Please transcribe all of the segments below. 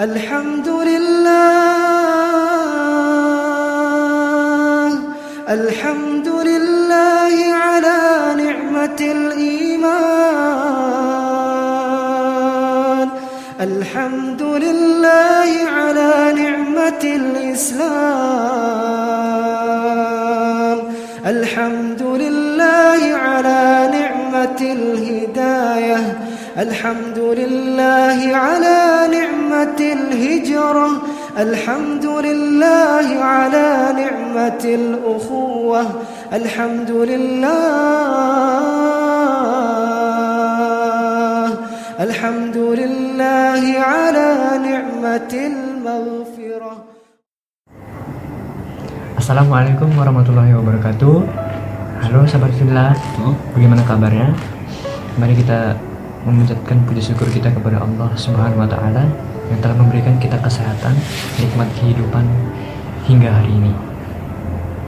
الحمد لله الحمد لله على نعمة الإيمان. الحمد لله على نعمة الإسلام. الحمد لله على نعمة الهداية. الحمد لله على نعمة الهجرة الحمد لله على نعمة الأخوة الحمد لله الحمد لله على نعمة المغفرة Assalamualaikum warahmatullahi wabarakatuh Halo sahabat Villa Bagaimana kabarnya? Mari kita memanjatkan puji syukur kita kepada Allah Subhanahu wa taala yang telah memberikan kita kesehatan, nikmat kehidupan hingga hari ini.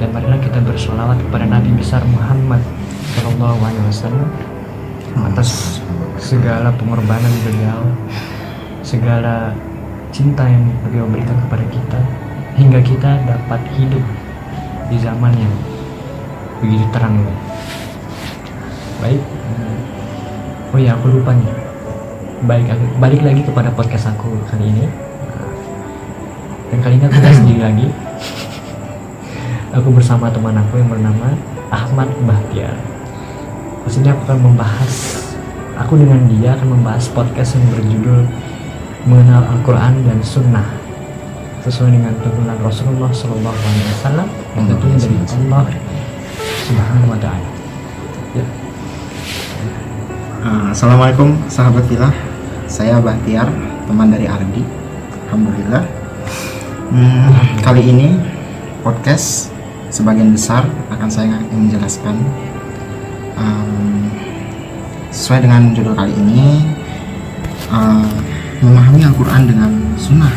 Dan marilah kita bersolawat kepada Nabi besar Muhammad Shallallahu alaihi wasallam atas segala pengorbanan beliau, segala cinta yang beliau berikan kepada kita hingga kita dapat hidup di zaman yang begitu terang ini. Baik. Oh iya, aku lupa nih. Aku- balik lagi kepada podcast aku kali ini. Dan kali ini aku nggak sendiri lagi. Aku bersama teman aku yang bernama Ahmad Bahtiar. Sini aku akan membahas, aku dengan dia akan membahas podcast yang berjudul mengenal Al-Quran dan Sunnah sesuai dengan tuntunan Rasulullah Shallallahu Alaihi Wasallam dan tentunya dari Allah Subhanahu Wa Taala. Ya. Ah, Assalamualaikum sahabat Villa Saya Bahtiar, teman dari Ardi. Alhamdulillah. Hmm, Kali ini podcast sebagian besar akan saya menjelaskan um, Sesuai dengan judul kali ini uh, Memahami Al-Quran dengan Sunnah.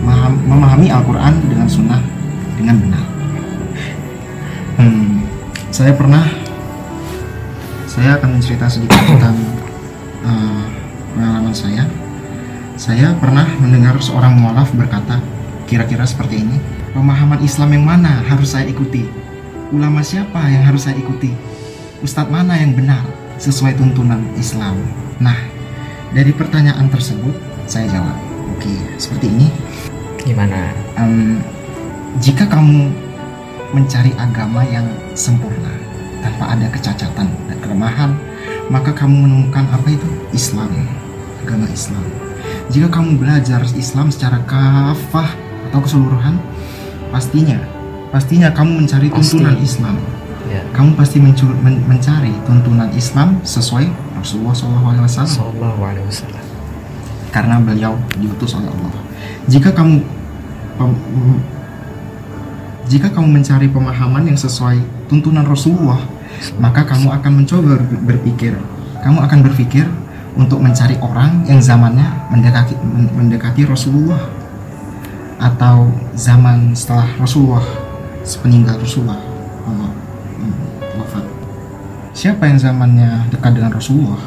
Memaham- Memahami Al-Quran dengan Sunnah dengan benar. Hmm, Saya pernah saya akan mencerita sedikit tentang uh, pengalaman saya. Saya pernah mendengar seorang mualaf berkata, kira-kira seperti ini, pemahaman Islam yang mana harus saya ikuti? Ulama siapa yang harus saya ikuti? Ustadz mana yang benar sesuai tuntunan Islam? Nah, dari pertanyaan tersebut, saya jawab, oke, seperti ini. Gimana? Em, jika kamu mencari agama yang sempurna tanpa ada kecacatan dan kelemahan, maka kamu menemukan apa itu Islam, agama Islam. Jika kamu belajar Islam secara kafah atau keseluruhan, pastinya, pastinya kamu mencari Pasti. tuntunan Islam. Ya. Kamu pasti mencu- men- mencari tuntunan Islam sesuai Rasulullah SAW Sallallahu Alaihi Wasallam. karena beliau diutus oleh Allah. Jika kamu pem- jika kamu mencari pemahaman yang sesuai tuntunan Rasulullah, maka kamu akan mencoba ber- berpikir, kamu akan berpikir untuk mencari orang yang zamannya mendekati men- mendekati Rasulullah atau zaman setelah Rasulullah sepeninggal Rasulullah Allah wafat. Siapa yang zamannya dekat dengan Rasulullah?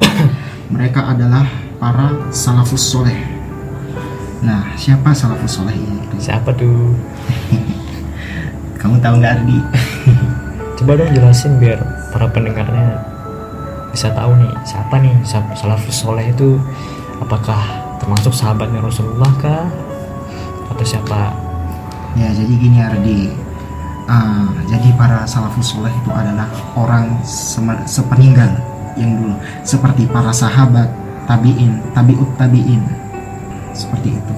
mereka adalah para salafus soleh. Nah, siapa salafus soleh ini? Siapa tuh? Kamu tahu nggak Ardi? Coba dong jelasin biar para pendengarnya bisa tahu nih siapa nih sal- salafus soleh itu apakah termasuk sahabatnya Rasulullah kah atau siapa? Ya, jadi gini Ardi. Ah, jadi para salafus soleh itu adalah orang sepeninggal yang dulu, seperti para sahabat, tabiin, tabiut tabiin, seperti itu.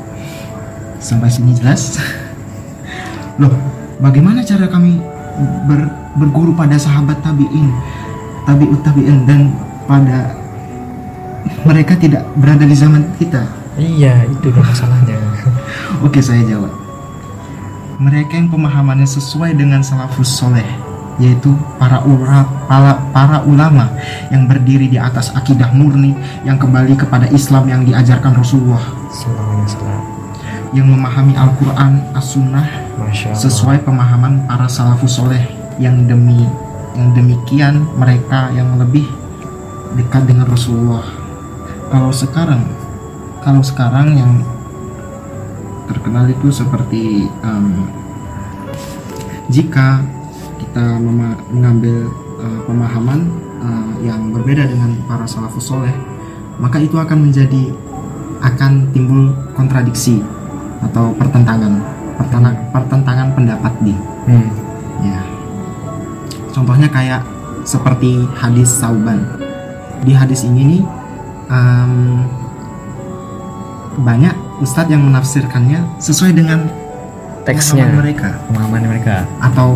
Sampai sini jelas? Loh, bagaimana cara kami ber- berguru pada sahabat tabiin, tabiut tabiin dan pada mereka tidak berada di zaman kita? Iya itu dong masalahnya. Oke, saya jawab. Mereka yang pemahamannya sesuai dengan salafus soleh, yaitu para ura, para, para ulama yang berdiri di atas akidah murni yang kembali kepada Islam yang diajarkan Rasulullah, Sallallahu Alaihi Wasallam. Yang memahami Al-Quran, As-Sunnah sesuai pemahaman para salafus soleh yang demi yang demikian mereka yang lebih dekat dengan Rasulullah. Kalau sekarang kalau sekarang yang terkenal itu seperti em, jika kita mengambil eh, pemahaman eh, yang berbeda dengan para salafus soleh maka itu akan menjadi akan timbul kontradiksi atau pertentangan pertana- pertentangan pendapat di. Hmm. ya. Contohnya kayak seperti hadis sauban. Di hadis ini nih em, banyak ustadz yang menafsirkannya sesuai dengan Teksnya, pemahaman mereka. pemahaman mereka. atau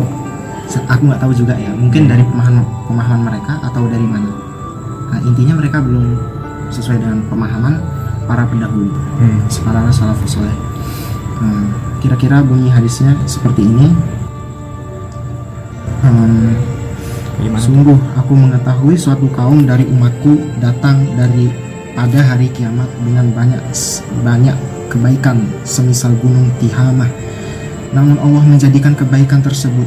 aku nggak tahu juga ya mungkin dari pemahaman pemahaman mereka atau dari mana. Nah, intinya mereka belum sesuai dengan pemahaman para pendahulu Hmm. para salafus soleh Hmm, kira-kira bunyi hadisnya seperti ini Gimana? Sungguh aku mengetahui suatu kaum dari umatku datang dari pada hari kiamat dengan banyak banyak kebaikan semisal gunung Tihamah. Namun Allah menjadikan kebaikan tersebut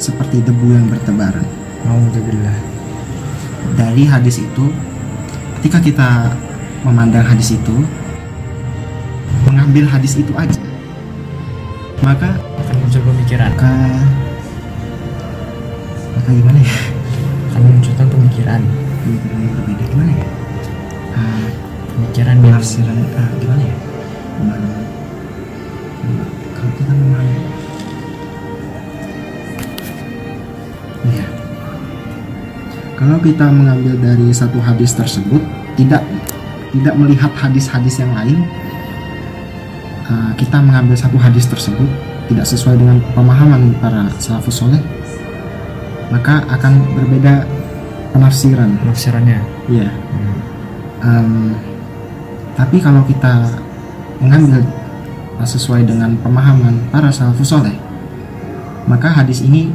seperti debu yang bertebaran. Alhamdulillah. Dari hadis itu, ketika kita memandang hadis itu, mengambil hadis itu aja, maka Akan muncul pemikiran. maka maka gimana ya? Akan memunculkan pemikiran. Pemikiran yang berbeda gimana ya? Ah, Pemikiran yang penafsiran ah, gimana ya gimana kalau kita memang ya kalau kita mengambil dari satu hadis tersebut tidak tidak melihat hadis-hadis yang lain ah, kita mengambil satu hadis tersebut tidak sesuai dengan pemahaman para salafus soleh maka akan berbeda penafsiran penafsirannya. ya Hmm. Em, tapi kalau kita mengambil sesuai dengan pemahaman para salafus soleh, maka hadis ini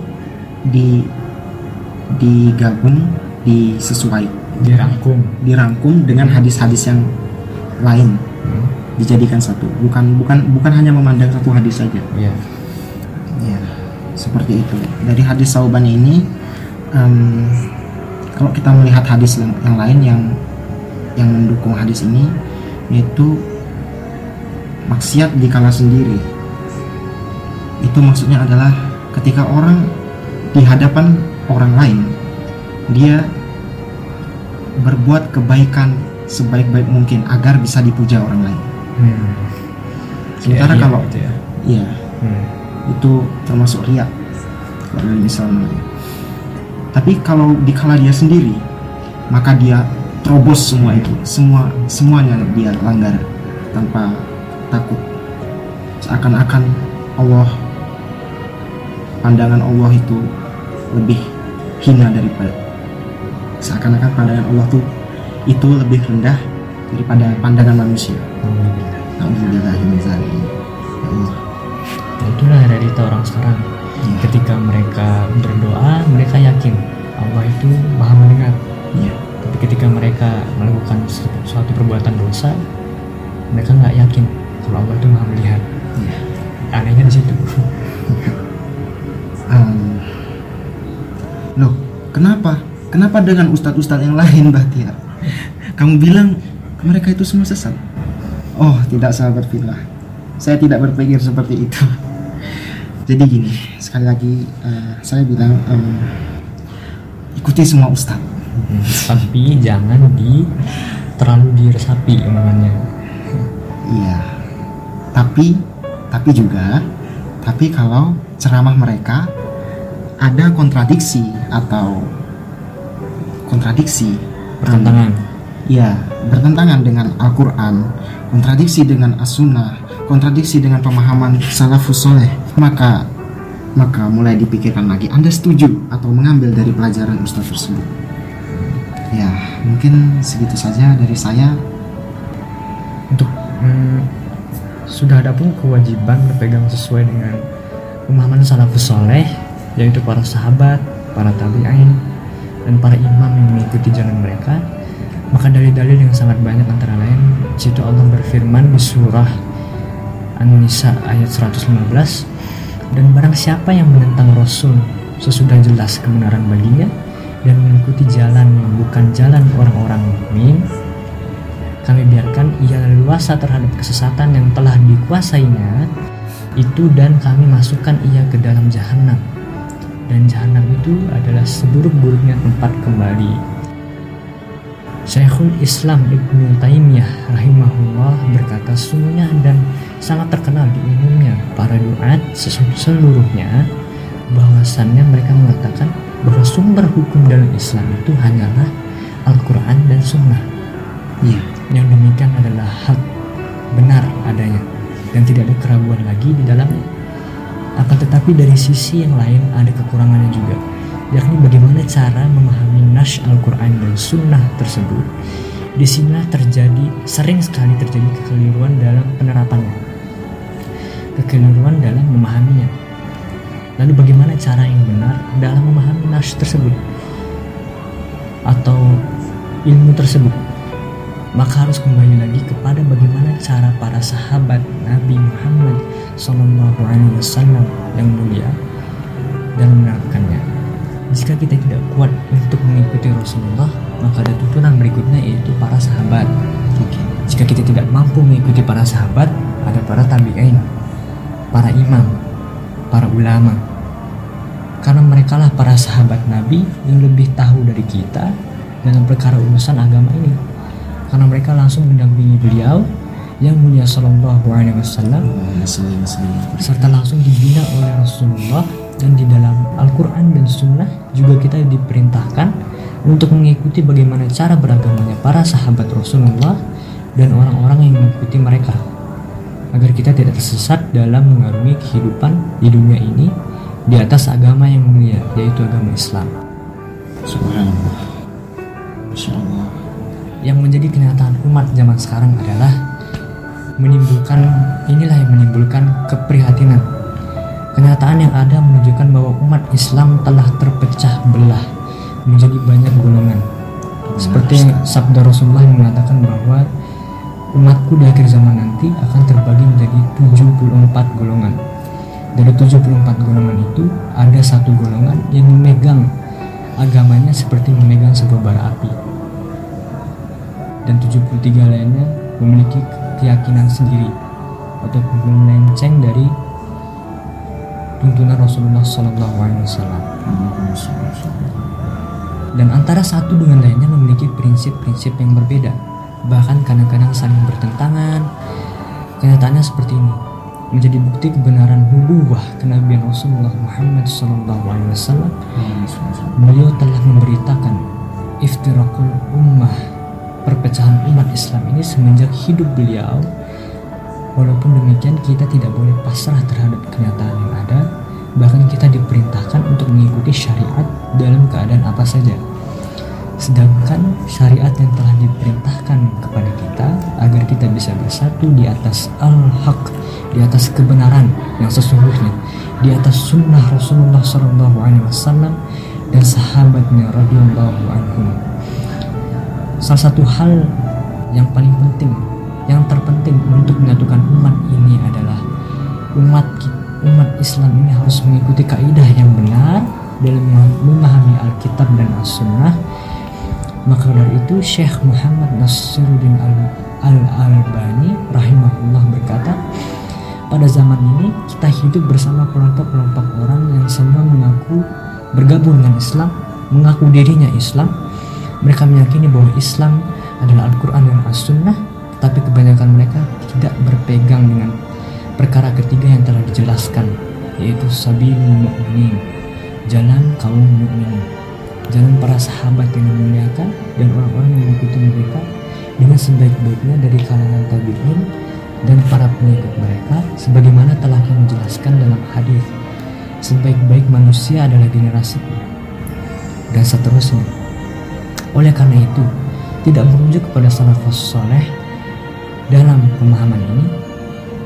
di digabung, disesuai, Dirangkum. dirangkum dengan hadis-hadis yang lain, Hmm. Dijadikan satu. Bukan bukan bukan hanya memandang satu hadis saja. Ya, seperti itu. Dari hadis sauban ini, em, kalau kita melihat hadis yang, yang lain yang yang mendukung hadis ini, yaitu maksiat dikala sendiri. Itu maksudnya adalah ketika orang di hadapan orang lain, dia berbuat kebaikan sebaik-baik mungkin agar bisa dipuja orang lain. Hmm. Sementara Iya, iya, kalau gitu ya. ya Hmm. itu termasuk riak kalau dalam Islam namanya. Tapi kalau dikala dia sendiri, maka dia terobos semua itu, semua semuanya dia langgar tanpa takut. Seakan-akan Allah pandangan Allah itu lebih hina daripada seakan-akan pandangan Allah tuh itu lebih rendah daripada pandangan manusia. Alhamdulillah. Ya Allah. Nah, itulah realita orang sekarang. Ya. Ketika mereka berdoa, mereka yakin Allah itu maha mendengar. Ya. Tapi ketika mereka melakukan su- suatu perbuatan dosa, mereka nggak yakin kalau Allah itu maha melihat. Ya. Anehnya di situ. Em, loh, kenapa? Kenapa dengan ustadz-ustadz yang lain, Bahtiar? Kamu bilang mereka itu semua sesat. Oh, tidak sahabat fillah. Saya tidak berpikir seperti itu. Jadi gini, sekali lagi eh, saya bilang em, ikuti semua ustadz. Tapi jangan di terlalu diresapi omongannya. Iya. Tapi tapi juga tapi kalau ceramah mereka ada kontradiksi atau kontradiksi Pertentangan. Ya, bertentangan dengan Al-Quran, kontradiksi dengan As-Sunnah, kontradiksi dengan pemahaman salafus soleh, maka maka mulai dipikirkan lagi Anda setuju atau mengambil dari pelajaran Ustadz tersebut. Ya, mungkin segitu saja dari saya. Untuk hmm, sudah ada pun kewajiban berpegang sesuai dengan pemahaman salafus soleh, yaitu para sahabat, para tabi'in, dan para imam yang mengikuti jalan mereka. Maka dalil-dalil yang sangat banyak antara lain situ Allah berfirman di surah An-Nisa ayat 115 dan barang siapa yang menentang Rasul sesudah jelas kebenaran baginya dan mengikuti jalan yang bukan jalan orang-orang mukmin kami biarkan ia leluasa terhadap kesesatan yang telah dikuasainya itu dan kami masukkan ia ke dalam jahanam dan jahanam itu adalah seburuk-buruknya tempat kembali Syekhul Islam Ibnu Taimiyah rahimahullah berkata sungguhnya dan sangat terkenal di umumnya para duat seluruhnya bahwasannya mereka mengatakan bahwa sumber hukum dalam Islam itu hanyalah Al-Quran dan Sunnah. Iya. Yang demikian adalah hak benar adanya dan tidak ada keraguan lagi di dalamnya. Akan tetapi dari sisi yang lain ada kekurangannya juga, yakni bagaimana cara memahami nas Al-Quran dan Sunnah tersebut. Di sinilah terjadi sering sekali terjadi kekeliruan dalam penerapannya, kekeliruan dalam memahaminya. Lalu bagaimana cara yang benar dalam memahami nas tersebut atau ilmu tersebut? maka harus kembali lagi kepada bagaimana cara para sahabat Nabi Muhammad Wasallam yang mulia dalam menerapkannya. Jika kita tidak kuat untuk mengikuti Rasulullah, maka ada tuntunan berikutnya yaitu para sahabat. Jika kita tidak mampu mengikuti para sahabat, ada para tabi'in, para imam, para ulama. Karena mereka lah para sahabat Nabi yang lebih tahu dari kita dalam perkara urusan agama ini karena mereka langsung mendampingi beliau yang mulia Shallallahu Alaihi Wasallam serta langsung dibina oleh Rasulullah dan di dalam Al-Quran dan Sunnah juga kita diperintahkan untuk mengikuti bagaimana cara beragamanya para sahabat Rasulullah dan orang-orang yang mengikuti mereka agar kita tidak tersesat dalam mengarungi kehidupan di dunia ini di atas agama yang mulia yaitu agama Islam. Subhanallah. Yang menjadi kenyataan umat zaman sekarang adalah menimbulkan inilah yang menimbulkan keprihatinan. Kenyataan yang ada menunjukkan bahwa umat Islam telah terpecah belah menjadi banyak golongan. Seperti sabda Rasulullah yang mengatakan bahwa umatku di akhir zaman nanti akan terbagi menjadi 74 golongan. Dari 74 golongan itu ada satu golongan yang memegang agamanya seperti memegang sebuah bara api dan 73 lainnya memiliki keyakinan sendiri atau melenceng dari tuntunan Rasulullah Sallallahu Alaihi Wasallam. Dan antara satu dengan lainnya memiliki prinsip-prinsip yang berbeda, bahkan kadang-kadang saling bertentangan. Kenyataannya seperti ini, menjadi bukti kebenaran nubuwah kenabian Rasulullah Muhammad Sallallahu Alaihi Wasallam. Beliau telah memberitakan iftirakul ummah perpecahan umat Islam ini semenjak hidup beliau walaupun demikian kita tidak boleh pasrah terhadap kenyataan yang ada. Bahkan kita diperintahkan untuk mengikuti syariat dalam keadaan apa saja. Sedangkan syariat yang telah diperintahkan kepada kita agar kita bisa bersatu di atas al-haq di atas kebenaran yang sesungguhnya di atas sunnah Rasulullah SAW dan sahabatnya radhiyallahu anhum. Salah satu hal yang paling penting yang terpenting untuk menyatukan umat ini adalah umat umat Islam ini harus mengikuti kaidah yang benar dalam memahami Alkitab dan As-Sunnah. Maka dari itu Syekh Muhammad Nasiruddin Al-Albani rahimahullah berkata pada zaman ini kita hidup bersama kelompok-kelompok orang yang semua mengaku bergabung dengan Islam mengaku dirinya Islam. Mereka meyakini bahwa Islam adalah Al-Quran dan As-Sunnah, tapi kebanyakan mereka tidak berpegang dengan perkara ketiga yang telah dijelaskan, yaitu sabilul mu'minin, jalan kaum mukminin, jalan para sahabat yang dimuliakan dan orang-orang yang mengikuti mereka dengan sebaik-baiknya dari kalangan tabi'in dan para pengikut mereka sebagaimana telah kami jelaskan dalam hadis sebaik-baik manusia adalah generasi dan seterusnya. Oleh karena itu, tidak merujuk kepada salafus soleh dalam pemahaman ini,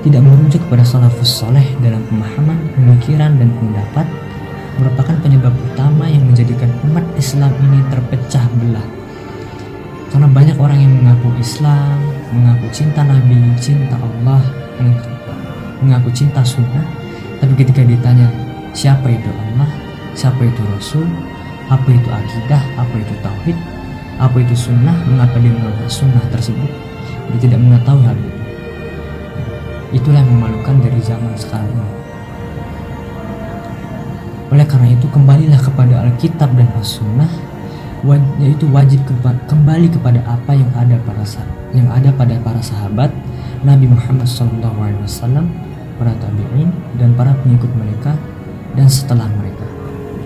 tidak merujuk kepada salafus soleh dalam pemahaman, pemikiran, dan pendapat merupakan penyebab utama yang menjadikan umat Islam ini terpecah belah. Karena banyak orang yang mengaku Islam, mengaku cinta Nabi, cinta Allah, mengaku cinta sunnah, tapi ketika ditanya siapa itu Allah, siapa itu Rasul, apa itu akidah, apa itu tauhid, apa itu sunnah, mengapa dia menolak sunnah tersebut. Dia tidak mengetahui hal itu. Itulah yang memalukan dari zaman sekarang ini. Oleh karena itu kembalilah kepada Alkitab dan As-Sunnah wa- yaitu wajib kepa- kembali kepada apa yang ada pada yang ada pada para sahabat Nabi Muhammad SAW, para tabi'in dan para pengikut mereka dan setelah mereka.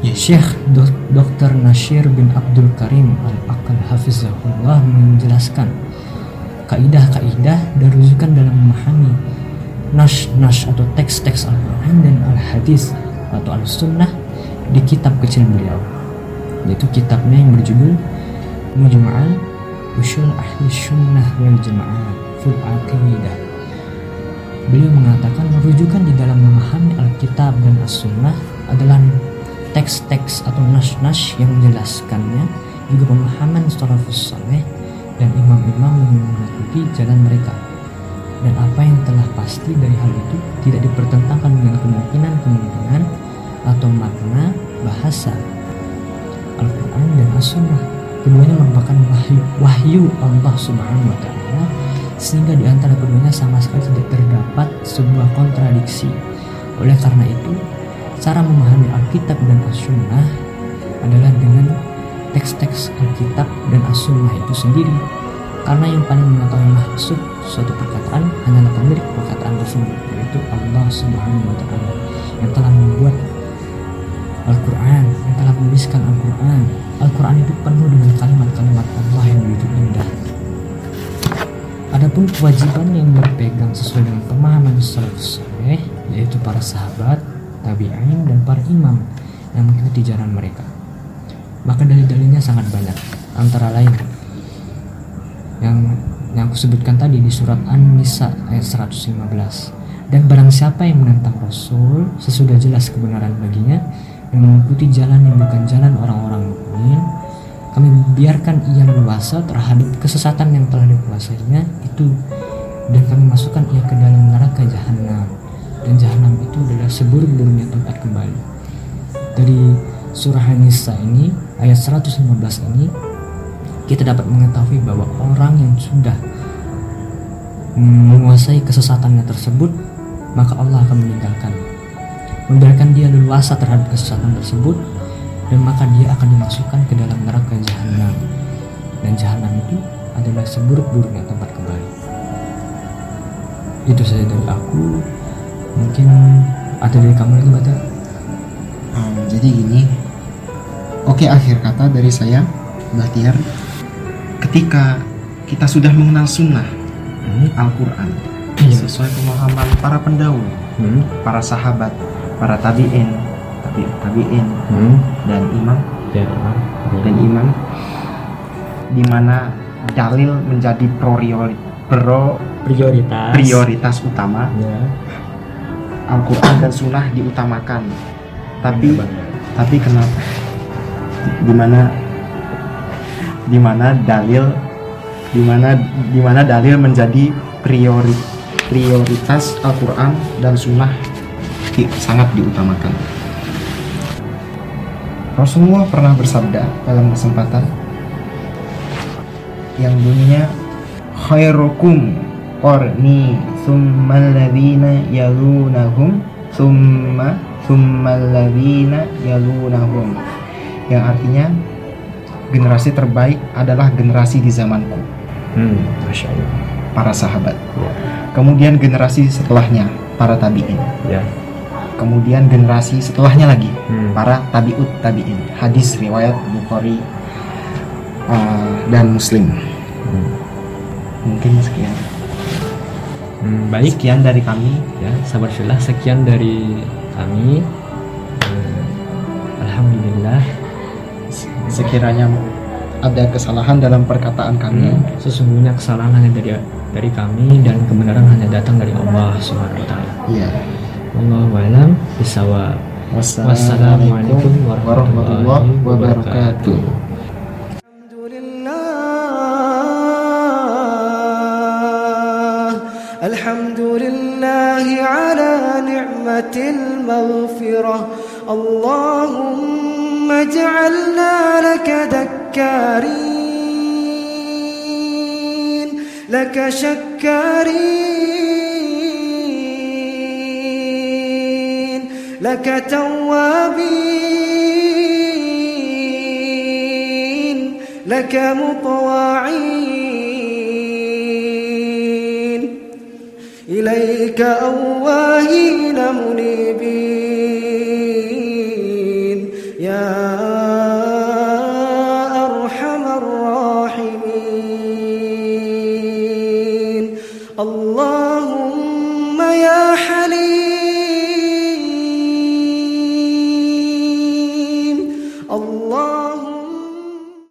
Syekh Dok- Dr. Nashir bin Abdul Karim Al-Aqal Hafizahullah menjelaskan kaidah-kaidah dan rujukan dalam memahami nash-nash atau teks-teks Al-Quran dan Al-Hadis atau Al-Sunnah di kitab kecil beliau yaitu kitabnya yang berjudul Mujma'al Usul Ahli Sunnah wal Jamaah Fil Aqidah. Beliau mengatakan rujukan di dalam memahami Alkitab dan As-Sunnah adalah teks-teks atau nas-nas yang menjelaskannya juga pemahaman salafus saleh dan imam-imam mengikuti jalan mereka dan apa yang telah pasti dari hal itu tidak dipertentangkan dengan kemungkinan-kemungkinan atau makna bahasa Al-Quran dan As-Sunnah keduanya merupakan wahyu, wahyu Allah Subhanahu wa Ta'ala sehingga di antara keduanya sama sekali tidak terdapat sebuah kontradiksi. Oleh karena itu, cara memahami Alkitab dan As-Sunnah adalah dengan teks-teks Alkitab dan As-Sunnah itu sendiri. Karena yang paling mengetahui maksud suatu perkataan hanyalah pemilik perkataan tersebut, yaitu Allah Subhanahu wa taala yang telah membuat Al-Quran, yang telah menuliskan Al-Quran. Al-Quran itu penuh dengan kalimat-kalimat Allah yang begitu indah. Adapun kewajiban yang berpegang sesuai dengan pemahaman saleh yaitu para sahabat, tabi'in dan para imam yang mengikuti jalan mereka. Maka dalil-dalilnya sangat banyak. Antara lain yang yang aku sebutkan tadi di surat An-Nisa ayat 115. Dan barang siapa yang menentang Rasul sesudah jelas kebenaran baginya dan mengikuti jalan yang bukan jalan orang-orang mukmin, kami biarkan ia leluasa terhadap kesesatan yang telah dikuasainya itu dan kami masukkan ia ke dalam neraka jahanam dan jahanam itu adalah seburuk-buruknya tempat kembali dari surah An-Nisa ini ayat 115 ini kita dapat mengetahui bahwa orang yang sudah menguasai kesesatannya tersebut maka Allah akan meninggalkan. Membiarkan dia leluasa terhadap kesesatan tersebut dan maka dia akan dimasukkan ke dalam neraka jahanam. Dan jahanam itu adalah seburuk-buruknya tempat kembali. Itu saja dari aku. Mungkin ada dari kamu lagi Bata Um, jadi gini, oke akhir kata dari saya, Bahtiar. Ketika kita sudah mengenal sunnah hmm? Al-Quran Iya. sesuai pemahaman para pendahulu, Hmm? para sahabat, para tabiin, tabi tabiin Hmm? dan imam ya dan imam, di mana dalil menjadi priori, pro, prioritas prioritas utama, ya Al-Quran dan sunnah diutamakan. Tapi tapi kenapa di mana di mana dalil di mana di mana dalil menjadi priori prioritas Al-Qur'an dan sunnah di- sangat diutamakan. Rasulullah pernah bersabda dalam kesempatan yang bunyinya khairukum qarni thumma alladhina yalunahum thumma thumma alladhina yalunahum yang artinya generasi terbaik adalah generasi di zamanku. Hmm masya Allah. Para sahabat. Ya. Kemudian generasi setelahnya para tabiin. Ya. Kemudian generasi setelahnya lagi hmm. para tabiut tabiin. Hadis riwayat Bukhari uh, dan Muslim. Hmm. mungkin sekian. Hmm, baik. Sekian dari kami. Ya sabar sulah sekian dari kami. Hmm, alhamdulillah sekiranya ada kesalahan dalam perkataan kami Hmm, sesungguhnya kesalahan hanya dari dari kami dan kebenaran hanya datang dari Allah Subhanahu wa taala. iya Wallahu a'lam bishawab. wassalamualaikum warahmatullahi wabarakatuh الحمد لله الحمد لله على نعمة المغفرة اللهم اجعلنا لك ذكارين لك شكارين لك توابين لك مطواعين. إليك أواهين منيبين.